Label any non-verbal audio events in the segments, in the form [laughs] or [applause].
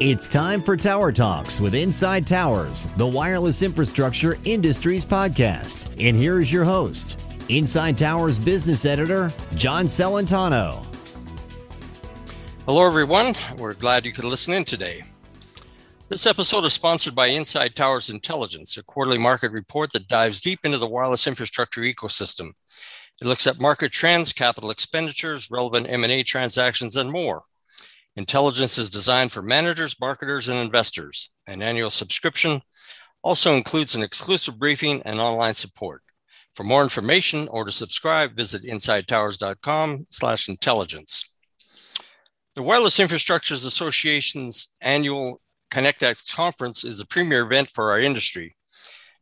It's time for Tower Talks with Inside Towers, the wireless infrastructure industries podcast. And here is your host, Inside Towers business editor, John Celentano. Hello, everyone. We're glad you could listen in today. This episode is sponsored by Inside Towers Intelligence, a quarterly market report that dives deep into the wireless infrastructure ecosystem. It looks at market trends, capital expenditures, relevant M&A transactions, and more. Intelligence is designed for managers, marketers, and investors. An annual subscription also includes an exclusive briefing and online support. For more information or to subscribe, visit insidetowers.com slash intelligence. The Wireless Infrastructures Association's annual ConnectX conference is the premier event for our industry.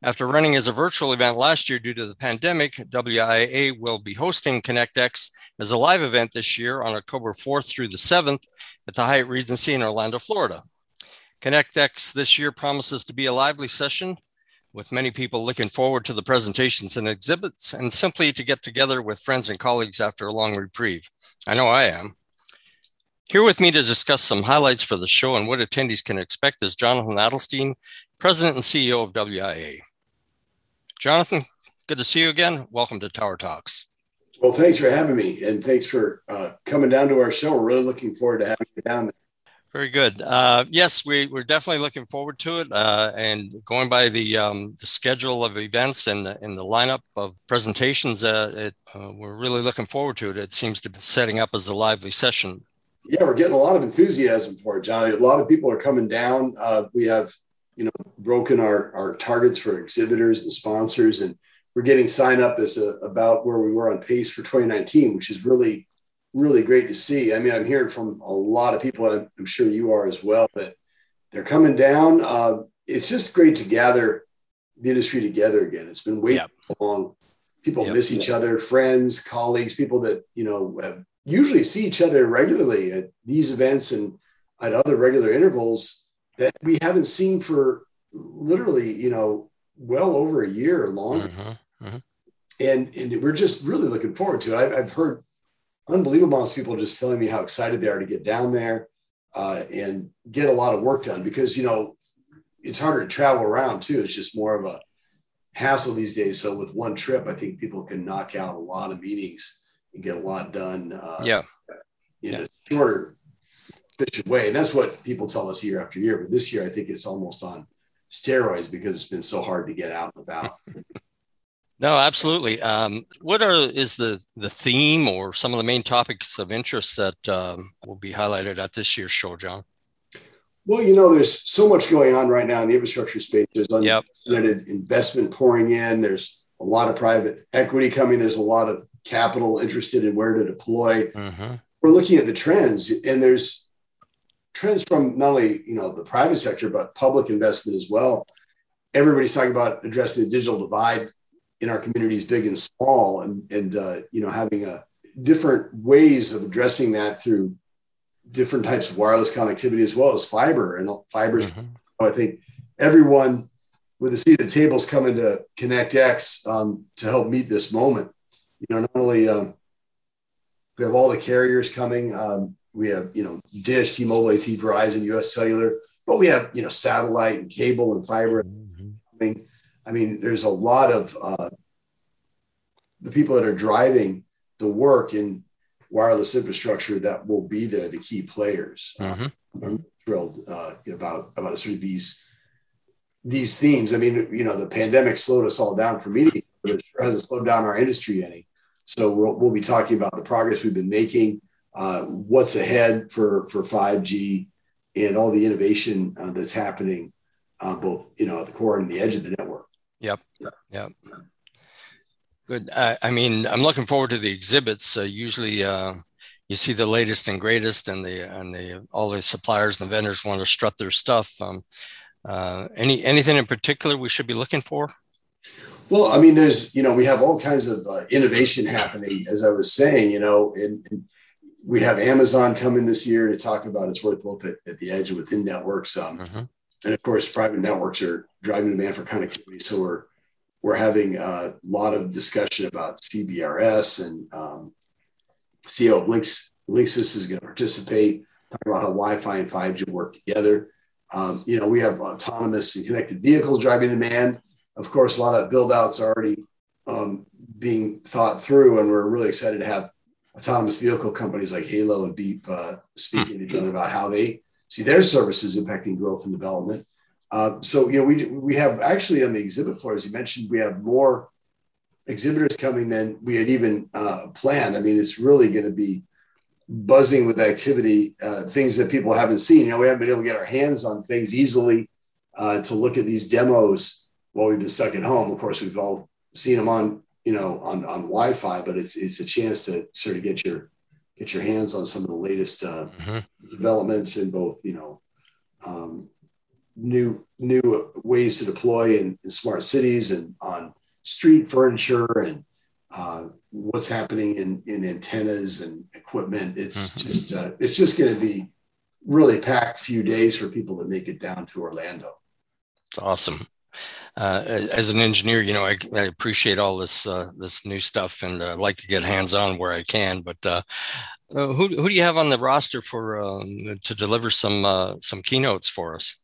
After running as a virtual event last year due to the pandemic, WIA will be hosting ConnectX as a live event this year on October 4th through the 7th at the Hyatt Regency in Orlando, Florida. ConnectX this year promises to be a lively session with many people looking forward to the presentations and exhibits and simply to get together with friends and colleagues after a long reprieve. I know I am. Here with me to discuss some highlights for the show and what attendees can expect is Jonathan Adelstein, President and CEO of WIA. Jonathan, good to see you again. Welcome to Tower Talks. Well, thanks for having me, and thanks for uh, coming down to our show. We're really looking forward to having you down there. Very good. Uh, yes, we, we're definitely looking forward to it. Uh, and going by the, um, the schedule of events and, and the lineup of presentations, uh, it, uh, we're really looking forward to it. It seems to be setting up as a lively session. Yeah, we're getting a lot of enthusiasm for it, Johnny. A lot of people are coming down. Uh, we have you know broken our our targets for exhibitors and sponsors. And we're getting sign up that's a, about where we were on pace for 2019 which is really really great to see. I mean i'm hearing from a lot of people and i'm sure you are as well that they're coming down. Uh, it's just great to gather the industry together again. It's been way yep. long. People yep. miss each other friends colleagues people that you know usually see each other regularly at these events and at other regular intervals that we haven't seen for literally, you know, well over a year long. Mm-hmm, mm-hmm. And, and we're just really looking forward to it. I've, I've heard unbelievable amounts of people just telling me how excited they are to get down there uh, and get a lot of work done because, you know, it's harder to travel around too. It's just more of a hassle these days. So with one trip, I think people can knock out a lot of meetings and get a lot done. Uh, yeah. In yeah. a shorter efficient way. And that's what people tell us year after year. But this year, I think it's almost on steroids because it's been so hard to get out and about. [laughs] no, absolutely. Um, what are is the the theme or some of the main topics of interest that um, will be highlighted at this year's show, John? Well, you know, there's so much going on right now in the infrastructure space. There's unprecedented yep. investment pouring in. There's a lot of private equity coming. There's a lot of capital interested in where to deploy. Mm-hmm. We're looking at the trends, and there's trends from not only you know the private sector but public investment as well. Everybody's talking about addressing the digital divide in our communities, big and small, and and uh, you know having a different ways of addressing that through different types of wireless connectivity as well as fiber and fibers. Mm-hmm. I think everyone with a seat at the table is coming to ConnectX um, to help meet this moment. You know, not only um, we have all the carriers coming, um, we have you know Dish, T-Mobile, AT, Verizon, U.S. Cellular, but we have you know satellite and cable and fiber. Mm-hmm. I mean, I mean, there's a lot of uh, the people that are driving the work in wireless infrastructure that will be there, the key players. Mm-hmm. I'm thrilled uh, about about sort of these these themes. I mean, you know, the pandemic slowed us all down for meetings, but it sure hasn't slowed down our industry any. So we'll, we'll be talking about the progress we've been making uh, what's ahead for for 5G and all the innovation uh, that's happening uh, both you know at the core and the edge of the network. Yep. Yep. Good. I, I mean, I'm looking forward to the exhibits. usually, uh, you see the latest and greatest, and the and the all the suppliers and the vendors want to strut their stuff. Um, uh, any anything in particular we should be looking for? Well, I mean, there's you know we have all kinds of uh, innovation happening, as I was saying, you know, and, and we have Amazon coming this year to talk about its worth both at, at the edge and within networks. Um, mm-hmm. And of course, private networks are driving demand for connectivity. So we're we're having a lot of discussion about CBRS and um, CEO of Links, Linksys is going to participate. talking about how Wi-Fi and 5G work together. Um, you know, we have autonomous and connected vehicles driving demand. Of course, a lot of build outs are already um, being thought through, and we're really excited to have autonomous vehicle companies like Halo and Beep uh, speaking to each other about how they see their services impacting growth and development. Uh, so, you know, we, we have actually on the exhibit floor, as you mentioned, we have more exhibitors coming than we had even uh, planned. I mean, it's really going to be buzzing with activity, uh, things that people haven't seen. You know, we haven't been able to get our hands on things easily uh, to look at these demos while we've been stuck at home. Of course, we've all seen them on, you know, on, on Wi-Fi, but it's it's a chance to sort of get your get your hands on some of the latest uh, mm-hmm. developments in both, you know, um, new new ways to deploy in, in smart cities and on street furniture and uh, what's happening in, in antennas and equipment. It's mm-hmm. just uh, it's just going to be really packed few days for people to make it down to Orlando. It's awesome. Uh, as an engineer, you know, I, I appreciate all this uh, this new stuff and uh, like to get hands on where I can. But uh, uh, who who do you have on the roster for um, to deliver some uh, some keynotes for us?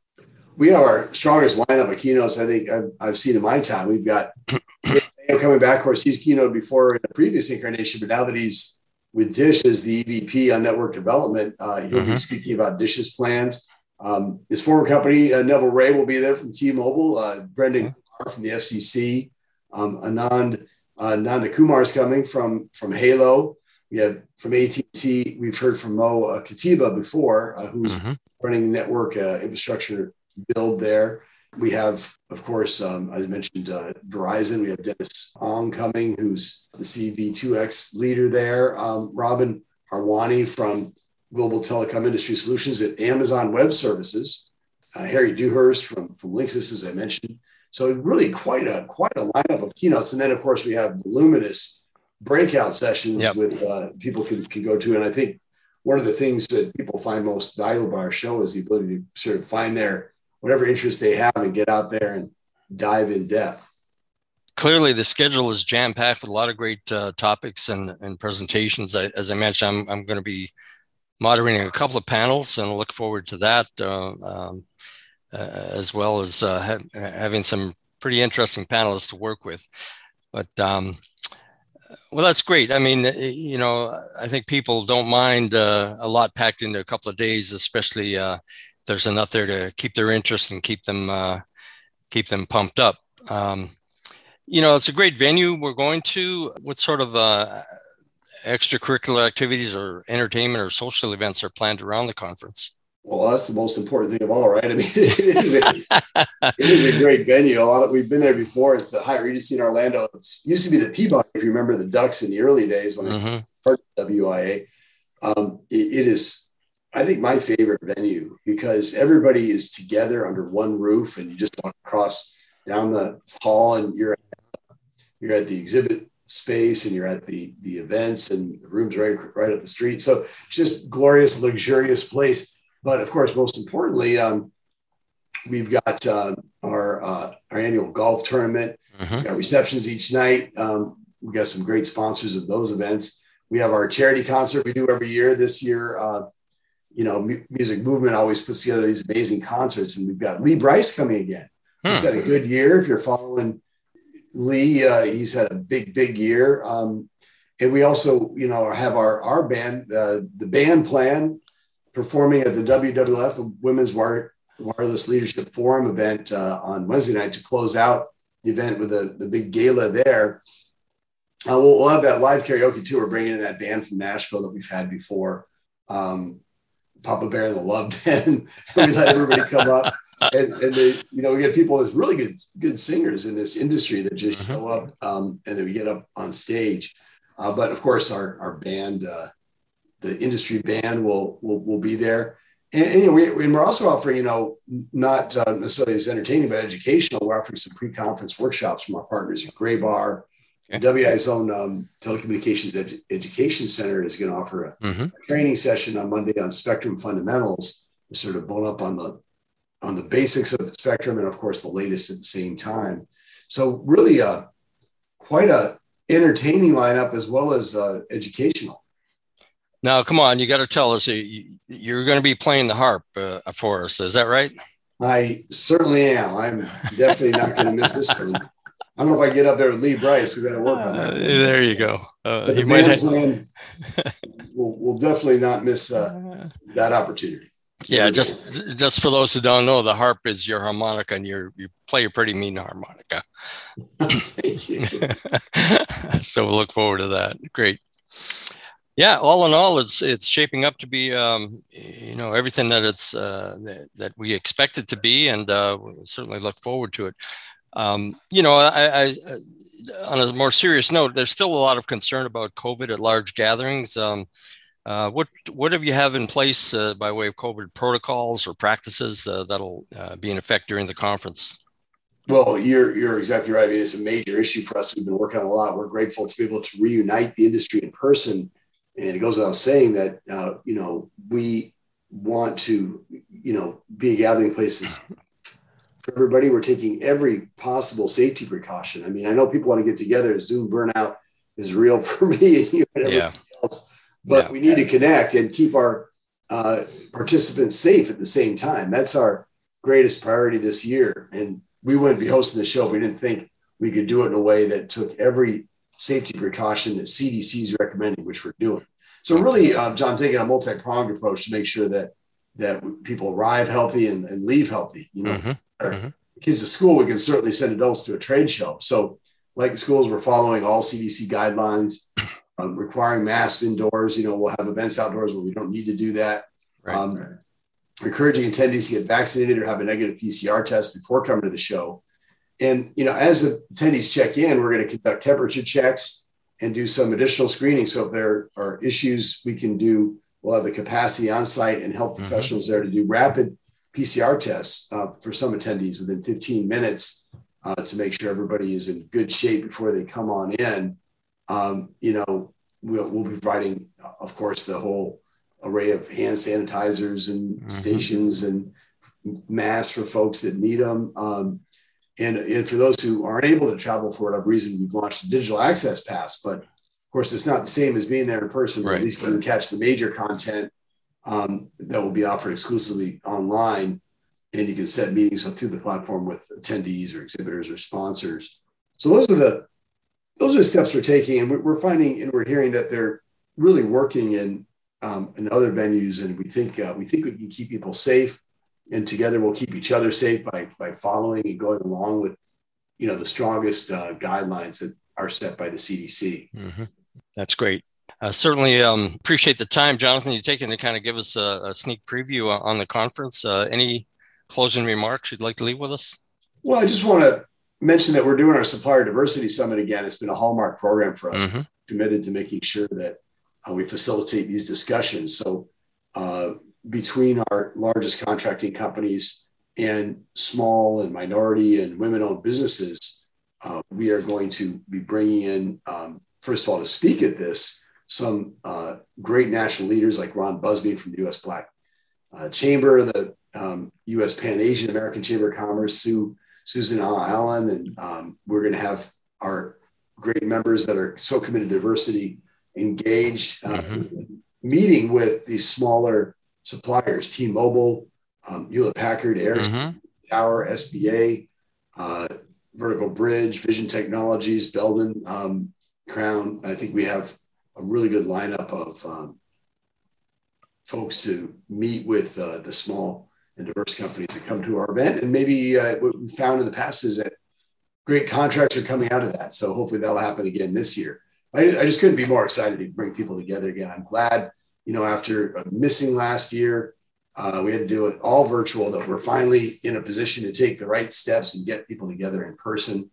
We have our strongest lineup of keynotes I think I've, I've seen in my time. We've got [coughs] coming back. Of course, he's keynote before in a previous incarnation, but now that he's with Dish as the EVP on network development, uh, he'll mm-hmm. be speaking about Dish's plans. Um, his former company, uh, Neville Ray, will be there from T-Mobile. Uh, Brendan from the FCC. Um, Anand uh, Nanda Kumar is coming from from Halo. We have from AT&T. We've heard from Mo uh, Katibeh before, uh, who's mm-hmm. running network uh, infrastructure build there. We have, of course, um, as I mentioned, uh, Verizon. We have Dennis Ong coming, who's the CV2X leader there. Um, Robin Harwani from Global Telecom Industry Solutions at Amazon Web Services. Uh, Harry Dewhurst from, from Linksys, as I mentioned. So really quite a quite a lineup of keynotes. And then, of course, we have voluminous breakout sessions yep. with uh, people can, can go to. And I think one of the things that people find most valuable by our show is the ability to sort of find their whatever interest they have and get out there and dive in depth. Clearly, the schedule is jam packed with a lot of great uh, topics and, and presentations. I, as I mentioned, I'm, I'm going to be moderating a couple of panels and I look forward to that, uh, um, uh, as well as uh, ha- having some pretty interesting panelists to work with. But um, well, that's great. I mean, you know, I think people don't mind uh, a lot packed into a couple of days, especially uh, there's enough there to keep their interest and keep them keep them pumped up. Um, you know, it's a great venue we're going to. What sort of uh, extracurricular activities or entertainment or social events are planned around the conference? Well, that's the most important thing of all, right? I mean, [laughs] it is a, it is a great venue. A lot of we've been there before. It's the Hyatt Regency in Orlando. It used to be the Peabody, if you remember the Ducks in the early days when mm-hmm. WIA. Um, it, it is I think my favorite venue because everybody is together under one roof and you just walk across down the hall and you're you're at the exhibit space and you're at the the events and the rooms right right up the street. So just glorious, luxurious place. But of course, most importantly, um, we've got uh, our uh, our annual golf tournament. We've got receptions each night. Um, we've got some great sponsors of those events. We have our charity concert we do every year. This year, uh, you know, music movement always puts together these amazing concerts, and we've got Lee Brice coming again. Hmm. He's had a good year. If you're following Lee, uh, he's had a big, big year. Um, and we also, you know, have our our band, uh, the band plan, performing at the WWF, Women's Wire, Wireless Leadership Forum event uh, on Wednesday night to close out the event with the, the big gala there. Uh, we'll, we'll, have that live karaoke too. We're bringing in that band from Nashville that we've had before. Um, Papa Bear and the Love [laughs] Den. we let everybody come up. And, and they, you know, we get people with really good good singers in this industry that just show up um, and then we get up on stage. Uh, but of course, our our band, uh, the industry band, will will, will be there. And, and you know, we, and we're also offering, you know, not uh, necessarily as entertaining but educational. We're offering some pre-conference workshops from our partners at Graybar Okay. WI's own um, telecommunications ed- education center is going to offer a, mm-hmm. a, training session on Monday on spectrum fundamentals, to sort of bone up on the on the basics of the spectrum and of course the latest at the same time. So really, uh, quite a entertaining lineup as well as uh, educational. Now, come on, you got to tell us you're going to be playing the harp uh, for us. Is that right? I certainly am. I'm definitely not going to miss this one. I don't know if I get up there with Lee Brice. We got to work on that. Uh, there you go. Uh, but the band have... plan, [laughs] we'll, we'll, definitely not miss uh, that opportunity. Yeah, just just for those who don't know, the harp is your harmonica, and you you play a pretty mean harmonica. Thank you. [laughs] so we'll look forward to that. Great yeah, all in all, it's it's shaping up to be um, you know everything that it's uh, that, that, we expect it to be, and uh, we certainly look forward to it. Um, you know, I, I, uh, on a more serious note, there's still a lot of concern about COVID at large gatherings. Um, uh, what what have you have in place uh, by way of COVID protocols or practices uh, that'll be in effect during the conference? Well, you're you're exactly right. I mean, it's a major issue for us. We've been working on a lot. We're grateful to be able to reunite the industry in person and it goes without saying that, uh, you know, we want to, you know, be a gathering place everybody. We're taking every possible safety precaution. I mean, I know people want to get together. Zoom burnout is real [laughs] for me and you and yeah. else, but yeah. we need to connect and keep our uh, participants safe at the same time. That's our greatest priority this year. And we wouldn't be hosting the show if we didn't think we could do it in a way that took every safety precaution that CDC is recommending, which we're doing. So really, um, John, taking a multi-pronged approach to make sure that that people arrive healthy and, and leave healthy. You know, mm-hmm. Mm-hmm. kids to school, we can certainly send adults to a trade show. So, like schools, we're following all CDC guidelines, [laughs] um, requiring masks indoors. You know, we'll have events outdoors where we don't need to do that. Right. Um, encouraging attendees to get vaccinated or have a negative PCR test before coming to the show. And you know, as the attendees check in, we're going to conduct temperature checks and do some additional screening. So if there are issues, we can do. We'll have the capacity on site and help mm-hmm. professionals mm-hmm. there to do rapid PCR tests uh, for some attendees within 15 minutes uh, to make sure everybody is in good shape before they come on in. Um, you know, we'll, we'll, be providing, of course, the whole array of hand sanitizers and mm-hmm. stations and masks for folks that need them. Um, and, and for those who aren't able to travel for whatever reason, we've launched a digital access pass. But of course, it's not the same as being there in person. Right. At least you can catch the major content um, that will be offered exclusively online. And you can set meetings through the platform with attendees or exhibitors or sponsors. So those are the those are the steps we're taking, and we're finding and we're hearing that they're really working in um, in other venues, and we think uh, we think we can keep people safe and together we'll keep each other safe by by following and going along with you know the strongest uh, guidelines that are set by the CDC. Mm-hmm. That's great. Uh, certainly um, appreciate the time, Jonathan. You taking to kind of give us a, a sneak preview on the conference. Uh, any closing remarks you'd like to leave with us? Well, I just want to mention that we're doing our supplier diversity summit again. It's been a hallmark program for us, mm-hmm. committed to making sure that uh, we facilitate these discussions. So uh, between our largest contracting companies and small and minority and women owned businesses, uh, we are going to be bringing in, um, first of all, to speak at this, some uh, great national leaders like Ron Busby from the US Black uh, Chamber, the um, US Pan Asian American Chamber of Commerce, Sue, Susan Allen, and um, we're going to have our great members that are so committed to diversity engaged, uh, mm-hmm. meeting with these smaller suppliers, T-Mobile, um, Hewlett Packard, Ericsson, mm-hmm. Tower, SBA, uh, Vertical Bridge, Vision Technologies, Belden, um, Crown. I think we have a really good lineup of um, folks to meet with uh, the small and diverse companies that come to our event. And maybe uh, what we found in the past is that great contracts are coming out of that. So hopefully that'll happen again this year. I, I just couldn't be more excited to bring people together again. I'm glad you know, after missing last year, uh, we had to do it all virtual. That we're finally in a position to take the right steps and get people together in person.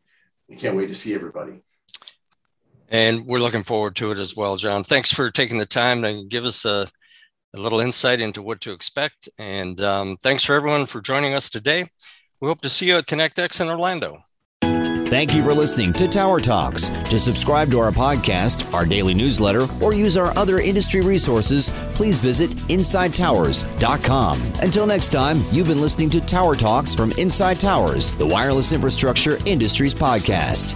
I can't wait to see everybody. And we're looking forward to it as well, John. Thanks for taking the time to give us a, a little insight into what to expect. And um, thanks for everyone for joining us today. We hope to see you at ConnectX in Orlando. Thank you for listening to Tower Talks. To subscribe to our podcast, our daily newsletter, or use our other industry resources, please visit InsideTowers.com. Until next time, you've been listening to Tower Talks from Inside Towers, the wireless infrastructure industries podcast.